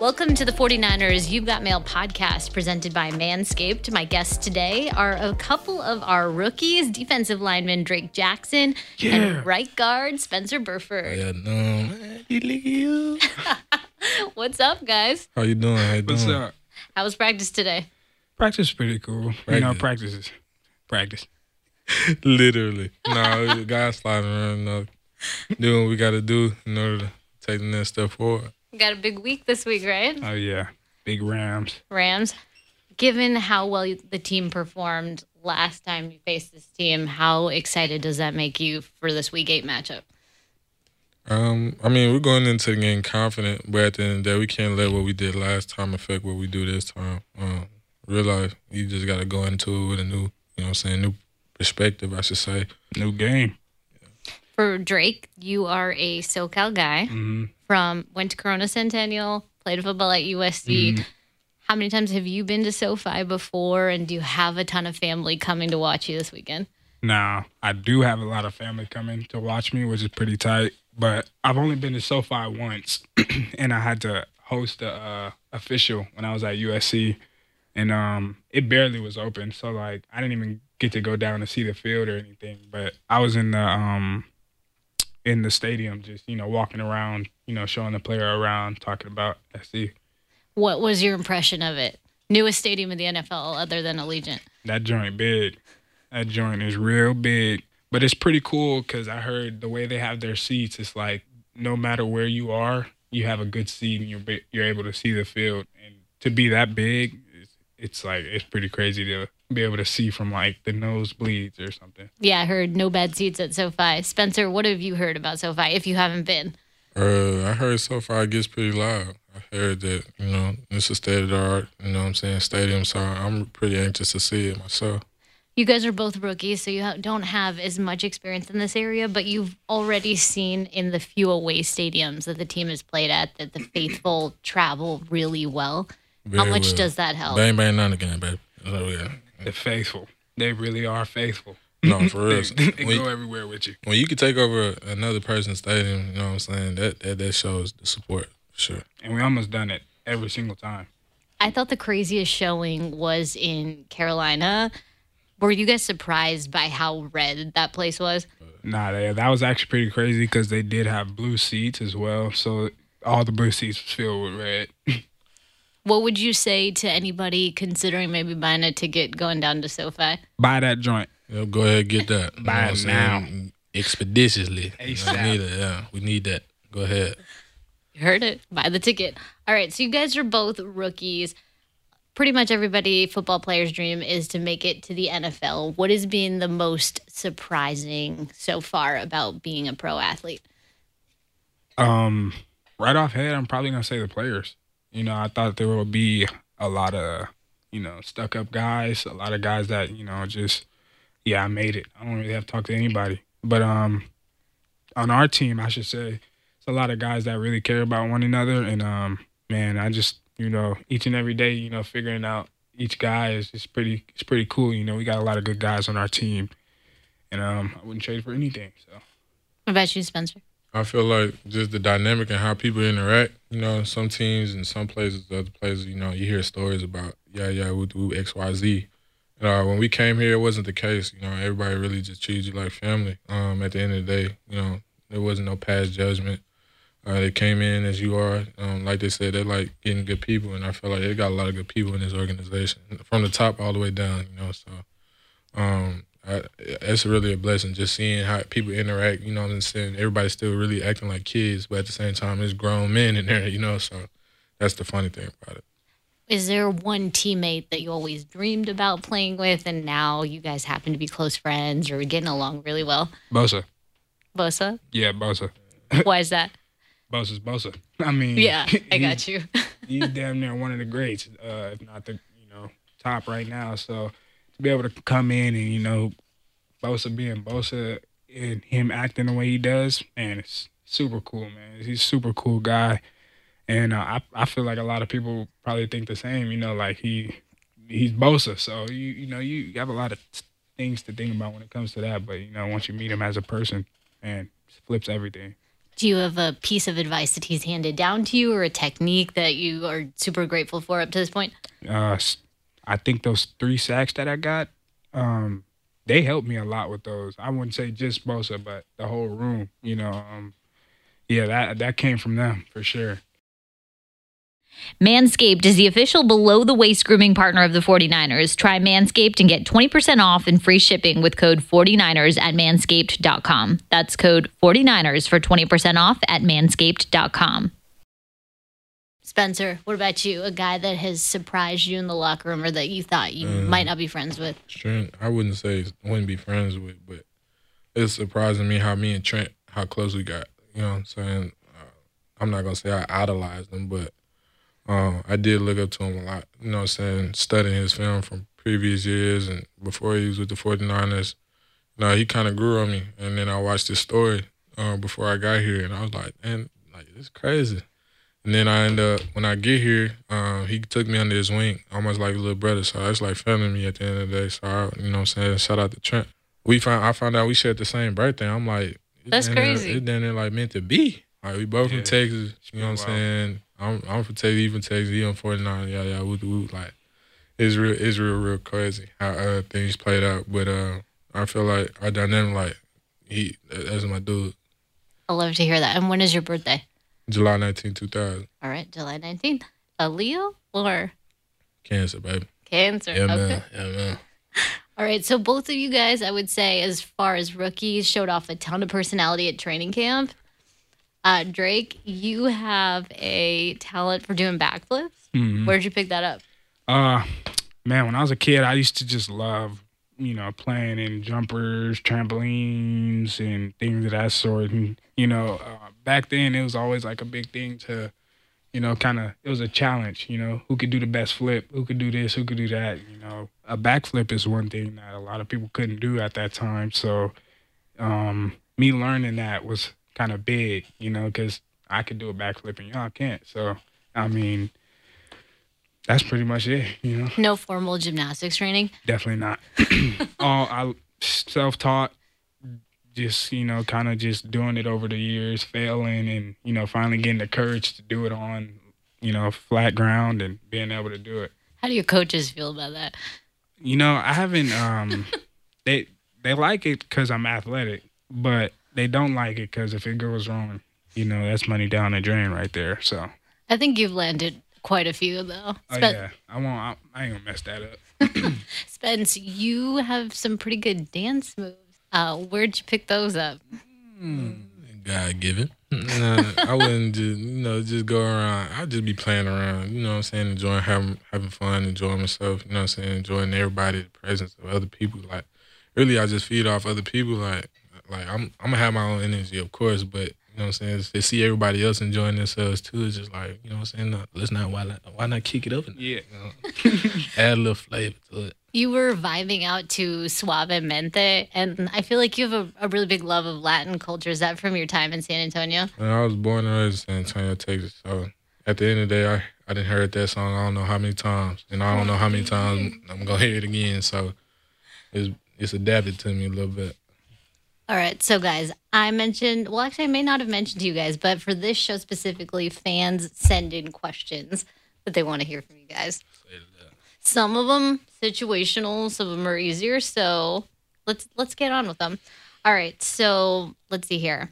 Welcome to the 49ers You've Got Mail podcast presented by Manscaped. My guests today are a couple of our rookies, defensive lineman Drake Jackson Yeah. and right guard Spencer Burford. Yeah, no, man. You look you. What's up, guys? How you doing? How you What's doing? up? How was practice today? Practice is pretty cool. You know, Practice. practice is practice. Literally. No, guys sliding around, you know, doing what we got to do in order to take the next step forward. Got a big week this week, right? Oh yeah, big Rams. Rams. Given how well the team performed last time you faced this team, how excited does that make you for this week eight matchup? Um, I mean, we're going into the game confident, but at the end of the day, we can't let what we did last time affect what we do this time. Um, realize you just got to go into it with a new, you know what I'm saying, new perspective, I should say. New game. For Drake, you are a SoCal guy hmm from went to Corona Centennial, played football at USC. Mm-hmm. How many times have you been to SoFi before, and do you have a ton of family coming to watch you this weekend? Now I do have a lot of family coming to watch me, which is pretty tight. But I've only been to SoFi once, and I had to host a uh, official when I was at USC, and um, it barely was open. So like, I didn't even get to go down to see the field or anything. But I was in the um, in the stadium, just you know, walking around, you know, showing the player around, talking about SC. What was your impression of it? Newest stadium in the NFL, other than Allegiant. That joint big. That joint is real big. But it's pretty cool because I heard the way they have their seats, it's like no matter where you are, you have a good seat and you're you're able to see the field. And to be that big, it's, it's like it's pretty crazy to be able to see from like the nosebleeds or something. Yeah, I heard no bad seats at SoFi. Spencer, what have you heard about SoFi if you haven't been? Uh, I heard so far it gets pretty loud. I heard that, you know, it's a state of the art, you know what I'm saying, stadium, so I'm pretty anxious to see it myself. You guys are both rookies, so you ha- don't have as much experience in this area, but you've already seen in the few away stadiums that the team has played at that the faithful travel really well. How much well. does that help? Bang, bang, Niner Gang, baby. So, yeah. They're faithful. They really are faithful. No, for They, real. they when, go everywhere with you. when you can take over another person's stadium, you know what I'm saying, that, that, that shows the support, for sure. And we almost done it every single time. I thought the craziest showing was in Carolina. Were you guys surprised by how red that place was? Nah, they, that was actually pretty crazy because they did have blue seats as well. So all the blue seats was filled with red. What would you say to anybody considering maybe buying a ticket going down to SoFi? Buy that joint. Yo, go ahead, get that. Buy it now. Expeditiously. You know, ASAP. we need it, yeah. We need that. Go ahead. You heard it. Buy the ticket. All right. So you guys are both rookies. Pretty much everybody football player's dream is to make it to the NFL. What has been the most surprising so far about being a pro athlete? Um, right off head, I'm probably gonna say the players. You know, I thought there would be a lot of, you know, stuck up guys, a lot of guys that, you know, just yeah, I made it. I don't really have to talk to anybody. But um on our team, I should say, it's a lot of guys that really care about one another and um man, I just, you know, each and every day, you know, figuring out each guy is just pretty it's pretty cool. You know, we got a lot of good guys on our team. And um I wouldn't trade for anything. So What about you, Spencer? I feel like just the dynamic and how people interact. You know, some teams and some places, other places, you know, you hear stories about, yeah, yeah, we do X, Y, Z. Uh, when we came here, it wasn't the case. You know, everybody really just treated you like family. Um, at the end of the day, you know, there wasn't no past judgment. Uh, they came in as you are. Um, like they said, they like getting good people, and I feel like they got a lot of good people in this organization, from the top all the way down. You know, so um, it's really a blessing just seeing how people interact. You know, what I'm saying everybody's still really acting like kids, but at the same time, there's grown men in there. You know, so that's the funny thing about it. Is there one teammate that you always dreamed about playing with and now you guys happen to be close friends or getting along really well? Bosa. Bosa? Yeah, Bosa. Why is that? Bosa's Bosa. I mean, Yeah, I got you. he's damn near one of the greats, uh, if not the you know top right now. So to be able to come in and you know Bosa being Bosa and him acting the way he does, man, it's super cool, man. He's a super cool guy, and uh, I I feel like a lot of people probably think the same. You know, like he he's Bosa, so you you know you have a lot of things to think about when it comes to that. But you know, once you meet him as a person, man, flips everything. Do you have a piece of advice that he's handed down to you or a technique that you are super grateful for up to this point? Uh, I think those three sacks that I got, um, they helped me a lot with those. I wouldn't say just Bosa, but the whole room. You know, um, yeah, that that came from them for sure. Manscaped is the official below the waist grooming partner of the 49ers. Try Manscaped and get 20% off and free shipping with code 49ers at manscaped.com. That's code 49ers for 20% off at manscaped.com. Spencer, what about you? A guy that has surprised you in the locker room or that you thought you Um, might not be friends with? Trent, I wouldn't say I wouldn't be friends with, but it's surprising me how me and Trent how close we got. You know what I'm saying? Uh, I'm not gonna say I idolized him, but uh, I did look up to him a lot. You know what I'm saying? Studying his film from previous years and before he was with the 49ers. You know, he kind of grew on me. And then I watched his story uh, before I got here, and I was like, man, like it's crazy. And then I end up when I get here, uh, he took me under his wing, almost like a little brother. So it's like family to me at the end of the day. So I, you know what I'm saying? Shout out to Trent. We found I found out we shared the same birthday. I'm like, That's damn near- crazy. It then like meant to be. Like we both Yeah. from Texas. You know what I'm Wow. saying? I'm I'm from Texas, he from Texas, he on 49. Yeah, yeah, woot woot. Like it's real, it's real, real crazy how uh, things played out. But uh, I feel like our dynamic, like he, that's my dude. I love to hear that. And when is your birthday? July 19, 2000. All right, July 19th. A Leo or Cancer, baby. Cancer? Yeah, okay. man. Yeah, man. All right, so both of you guys, I would say, as far as rookies, showed off a ton of personality at training camp. Uh, Drake, you have a talent for doing backflips. Mhm. Where'd you pick that up? Uh, man, when I was a kid, I used to just love, you know, playing in jumpers, trampolines, and things of that sort. And you know, uh, back then it was always like a big thing to, you know, kind of it was a challenge. You know, who could do the best flip? Who could do this? Who could do that? You know, a backflip is one thing that a lot of people couldn't do at that time. So, um, me learning that was kind of big. You know, because I could do a backflip and y'all can't. So, I mean that's pretty much it, you know. No formal gymnastics training. Definitely not. All I self-taught, just you know, kind of just doing it over the years, failing, and you know, finally getting the courage to do it on, you know, flat ground and being able to do it. How do your coaches feel about that? You know, I haven't. Um, they they like it because I'm athletic, but they don't like it because if it goes wrong, you know, that's money down the drain right there. So, I think you've landed quite a few, though. oh yeah, I won't. I, I ain't gonna mess that up. Spence, you have some pretty good dance moves. Uh, where'd you pick those up? God given. Nah, I wouldn't just you know just go around. I'd just be playing around. You know what I'm saying? Enjoying having having fun, enjoying myself. You know what I'm saying? Enjoying everybody, the presence of other people. Like really, I just feed off other people. Like like I'm I'm gonna have my own energy, of course, but you know what I'm saying? If they see everybody else enjoying themselves too, it's just like you know what I'm saying. No, let's not why not why not kick it up and Yeah. you know, add a little flavor to it. You were vibing out to Suavemente, and I feel like you have a, a really big love of Latin culture. Is that from your time in San Antonio? And I was born and raised in San Antonio, Texas. So at the end of the day, I, I didn't heard that song I don't know how many times. And I don't know how many times I'm gonna hear it again. So it's it's adapted to me a little bit. All right, so guys, I mentioned, well, actually, I may not have mentioned to you guys, but for this show specifically, fans send in questions that they want to hear from you guys. Some of them situational, some of them are easier. So let's let's get on with them. All right, so let's see here.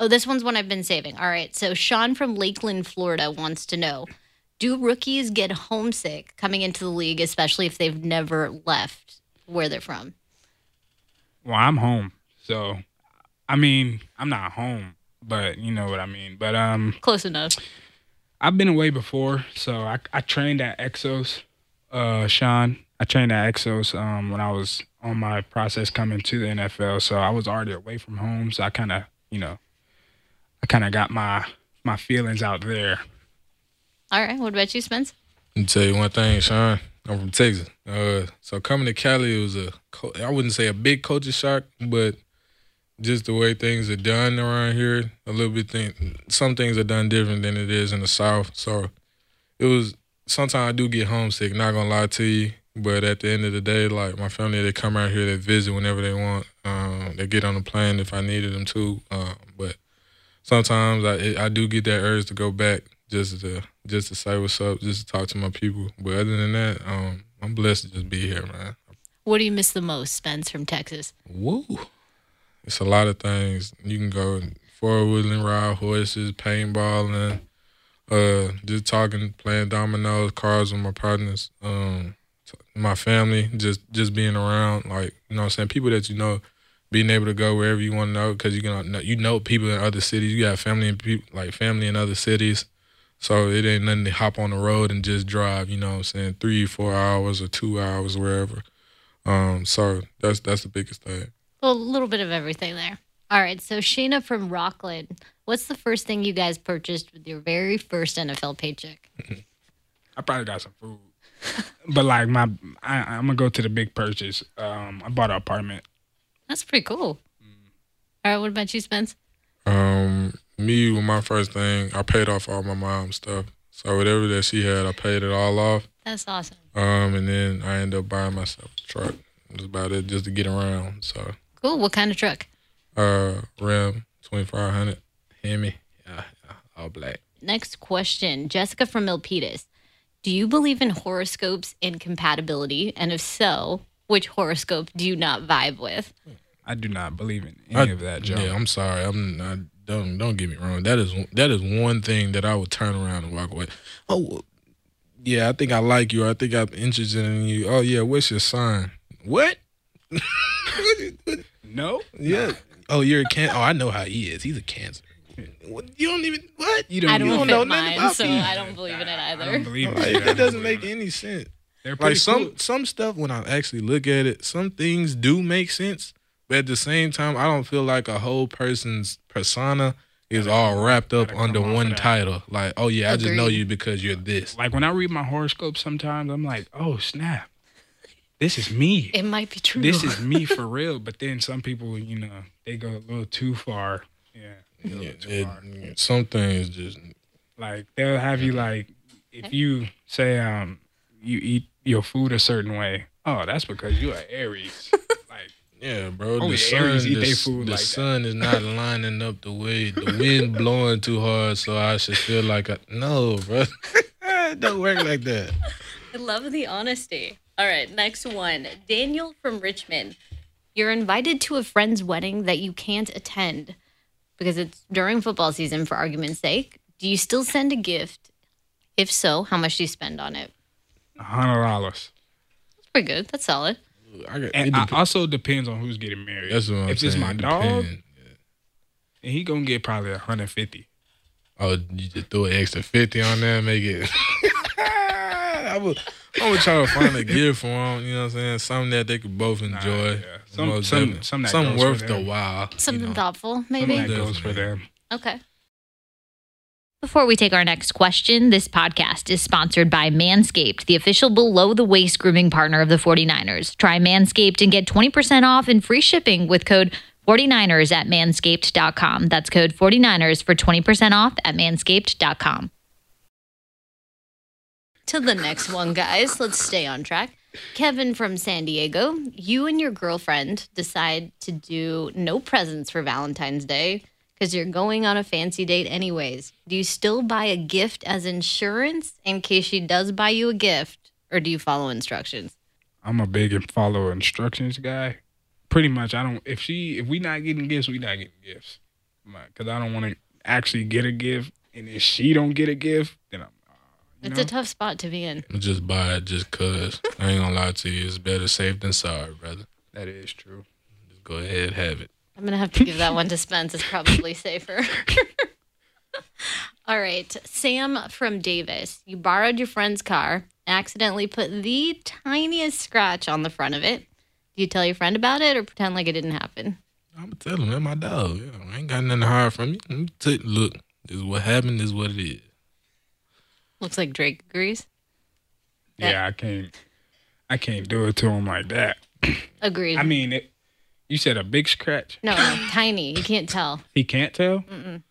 Oh, this one's one I've been saving. All right, so Sean from Lakeland, Florida, wants to know: Do rookies get homesick coming into the league, especially if they've never left where they're from? Well, I'm home. So, I mean, I'm not home, but you know what I mean. But um, Close enough. I've been away before. So I, I trained at Exos, uh, Sean. I trained at Exos um, when I was on my process coming to the NFL. So I was already away from home. So I kind of, you know, I kind of got my my feelings out there. All right, what about you, Spence? Let me tell you one thing, Sean. I'm from Texas. Uh, so coming to Cali it was a, I wouldn't say a big culture shock, but just the way things are done around here, a little bit thing. Some things are done different than it is in the South. So it was. Sometimes I do get homesick. Not gonna lie to you, but at the end of the day, like my family, they come out here, they visit whenever they want. Um, they get on the plane if I needed them to. Um, but sometimes I I do get that urge to go back just to just to say what's up, just to talk to my people. But other than that, um, I'm blessed to just be here, man. What do you miss the most, Spence from Texas? Woo! It's a lot of things. You can go four wheeling, ride horses, paintballing, uh, just talking, playing dominoes, cards with my partners, um, my family, just just being around, like you know, what I'm saying people that you know, being able to go wherever you want to know because you can you know people in other cities. You got family and people like family in other cities. So it ain't nothing to hop on the road and just drive, you know what I'm saying, three, four hours or two hours, wherever. Um, so that's that's the biggest thing. Well, a little bit of everything there. All right. So Shayna from Rockland, what's the first thing you guys purchased with your very first NFL paycheck? I probably got some food, but like my, I, I'm gonna go to the big purchase. Um, I bought an apartment. That's pretty cool. All right. What about you, Spence? Um, me with my first thing, I paid off all my mom's stuff. So whatever that she had, I paid it all off. That's awesome. Um, and then I ended up buying myself a truck. That's about it, just to get around. So, Cool. What kind of truck? uh, Ram twenty five hundred, Hemi, yeah, yeah, all black. Next question. Jessica from Milpitas. Do you believe in horoscopes and compatibility? And if so, which horoscope do you not vibe with? I do not believe in any I- of that, Joe. Yeah, I'm sorry. I'm not. Don't don't get me wrong. That is that is one thing that I would turn around and walk away. Oh, yeah. I think I like you. I think I'm interested in you. Oh yeah. What's your sign? What? no, yeah. Oh, you're a can. Oh, I know how he is. He's a cancer. What? You don't even what? you don't. I don't, you don't fit know nothing mine, about so me. I don't believe in it I don't either. believe in Like, it. That doesn't make any sense. They're Like pretty some cool. some stuff when I actually look at it, some things do make sense, but at the same time, I don't feel like a whole person's persona is all wrapped up under one title. Like, oh yeah, I just know you because you're this. Like when I read my horoscope, sometimes I'm like, oh snap, this is me. It might be true. This is me for real. But then some people, you know, they go a little too far. Yeah, they go Yeah, too it- far. some things just Like they'll have you like, if you say um you eat your food a certain way, oh that's because you're an Aries. like yeah, bro. Only the sun, Aries eat the, they food the like that. sun is not lining up the way the wind blowing too hard, so I should feel like a no, bro. it don't work like that. I love the honesty. All right, next one. Daniel from Richmond. You're invited to a friend's wedding that you can't attend because it's during football season, for argument's sake. Do you still send a gift? If so, how much do you spend on it? a hundred dollars. That's pretty good. That's solid. I got, And it I, also depends on who's getting married. that's what I'm if saying. it's my It dog, depend. then he gonna get probably a hundred fifty. Oh, you just throw an extra fifty on there and make it. I would, I would try to find a gift for them. You know what I'm saying? Something that they could both enjoy. yeah. Some- Most some- definitely. some that something goes for worth the them. while. you Something know. thoughtful, maybe? That goes for them. Okay. Before we take our next question, this podcast is sponsored by Manscaped, the official below the waist grooming partner of the 49ers. Try Manscaped and get 20% off and free shipping with code 49ers at manscaped.com. That's code 49ers for 20% off at manscaped.com. To the next one, guys. Let's stay on track. Kevin from San Diego, you and your girlfriend decide to do no presents for Valentine's Day because you're going on a fancy date anyways. Do you still buy a gift as insurance in case she does buy you a gift, or do you follow instructions? I'm a big follow instructions guy. Pretty much, I don't. If she, if we not getting gifts, we not getting gifts. Because I don't want to actually get a gift, and if she don't get a gift, then I'm. You It's know? a tough spot to be in. Just buy it just cause. I ain't gonna lie to you. It's better safe than sorry, brother. that is true. Just go ahead have it. I'm gonna have to give that one to Spence. It's probably safer. All right, Sam from Davis. You borrowed your friend's car, accidentally put the tiniest scratch on the front of it. Do you tell your friend about it or pretend like it didn't happen? I'm gonna tell him that's my dog. Yeah, I ain't got nothing to hide from you. Let me tell you, look, this is what happened. This is what it is. Looks like Drake agrees. Yeah. Yeah, I can't. I can't do it to him like that. Agreed. I mean, it, you said a big scratch. no, no, tiny. You can't tell. He can't tell. Mm-mm.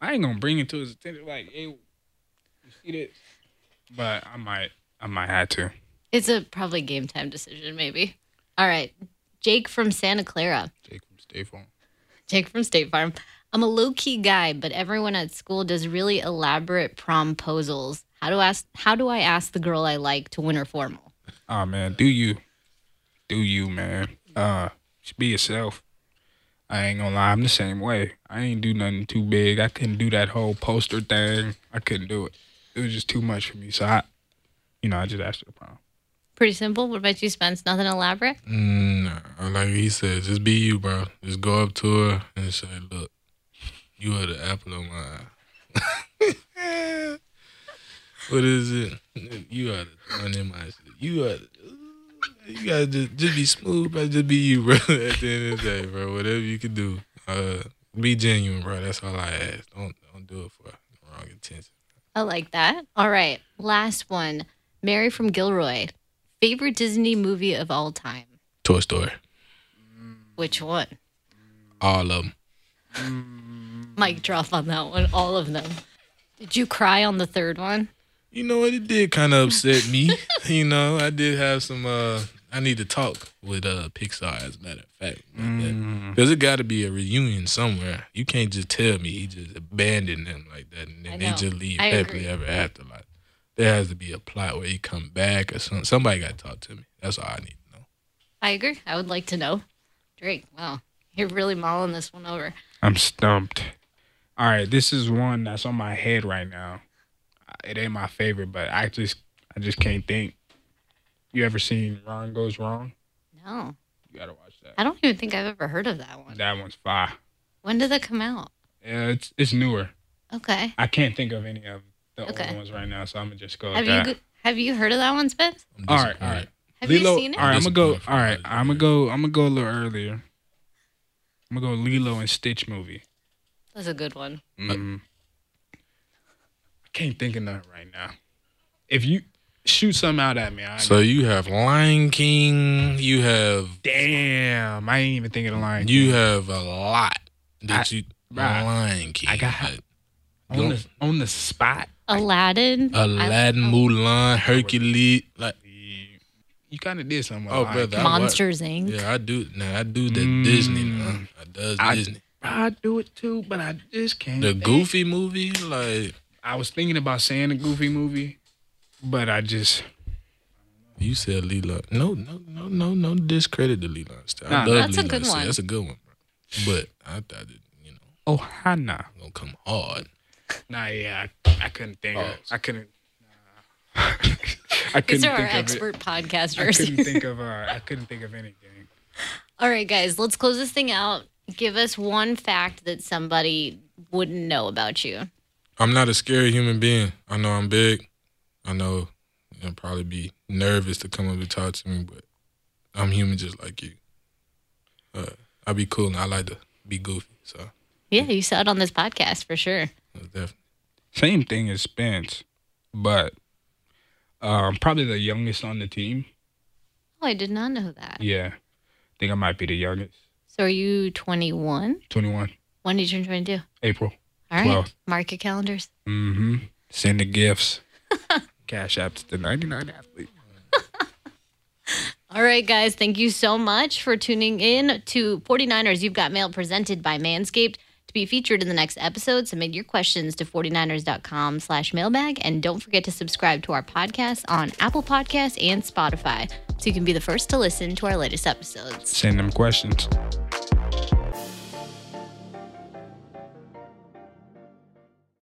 I ain't gonna bring it to his attention. Like, hey, you see this? But I might. I might have to. It's a probably game time decision, maybe. All right, Jake from Santa Clara. Jake from State Farm. Jake from State Farm. I'm a low key guy, but everyone at school does really elaborate promposals. How do I ask? How do I ask the girl I like to win her formal? Oh man, do you? Do you, man? Uh, just be yourself. I ain't gonna lie, I'm the same way. I ain't do nothing too big. I couldn't do that whole poster thing. I couldn't do it. It was just too much for me. So I, you know, I just asked her to prom. Pretty simple. What about you, Spence? Nothing elaborate. Mm, nah, like he said, just be you, bro. Just go up to her and say, "Look, you are the apple of my eye." what is it? You are the one in my. You are. The, you gotta just, just be smooth, bro. Just be you, bro. At the end of the day, bro. Whatever you can do, uh, be genuine, bro. That's all I ask. Don't don't do it for the wrong intention. I like that. All right, last one. Mary from Gilroy. Favorite Disney movie of all time? Toy Story, Which one? all of them. Mic drop on that one. All of them. Did you cry on the third one? You know what? It did kind of upset me. you know, I did have some. uh I need to talk with uh Pixar, as a matter of fact, because it got to be a reunion somewhere. You can't just tell me he just abandoned them like that, and then they just leave I happily agree. ever after. Like there has to be a plot where he come back or something. Somebody got to talk to me. That's all I need to know. I agree. I would like to know. Drake, wow. You're really mulling this one over. I'm stumped. All right, this is one that's on my head right now. Uh, it ain't my favorite, but I just I just can't think. You ever seen Ron's Gone Wrong? No. You gotta watch that. I don't even think I've ever heard of that one. That one's fire. When did that come out? Yeah, it's it's newer. Okay. I can't think of any of the Okay. older ones right now, so I'm gonna just go with Have that. you have you heard of that one, Spence? I'm all right, all disappointed. right. Have Lilo, you seen it? All right, I'm gonna go. All right, I'm gonna go. I'm gonna go a little earlier. I'm gonna go Lilo and Stitch movie. That's a good one. Mm. I can't think of nothing right now. If you shoot something out at me, I So you have Lion King. You have damn, I ain't even thinking of Lion. you have a lot that I- you. Right. Lion King. I got- like, on the on the spot. Aladdin. Aladdin, I- Mulan, Hercules. Like You kind of did something. with Oh, Lion brother, King. I- Monsters Inc. yeah, I do. Now I do the Mm. Disney. Man. I does I- Disney. I do it too, but I just can't. The think. Goofy movie, like I was thinking about saying the Goofy movie, but I just you said, Lilo. No, no, no, no, no discredit the Lilo. and I Nah, love That's a good and Stitch. one. That's a good one, bro. But I thought it, you know, oh Hannah. gonna come hard. Nah, yeah, I, I couldn't think of. I couldn't. I couldn't These are our think of it. expert I couldn't think of. Uh, I couldn't think of anything. All right, guys, let's close this thing out. Give us one fact that somebody wouldn't know about you. I'm not a scary human being. I know I'm big. I know you'll probably be nervous to come up and talk to me, but I'm human just like you. Uh, I be cool and I like to be goofy. So Yeah, you saw it on this podcast for sure. definitely. Same thing as Spence, but um, probably the youngest on the team. Oh, I did not know that. Yeah, I think I might be the youngest. So are you 21? Twenty one, When did you turn 22? April. All right. Twelve. Mark your calendars. Mm-hmm. Send the gifts. Cash apps to the ninety nine athlete. All right, guys. Thank you so much for tuning in to 49ers You've Got Mail presented by Manscaped. To be featured in the next episode, submit your questions to 49ers.com slash mailbag. And don't forget to subscribe to our podcast on Apple Podcasts and Spotify so you can be the first to listen to our latest episodes. Send them questions you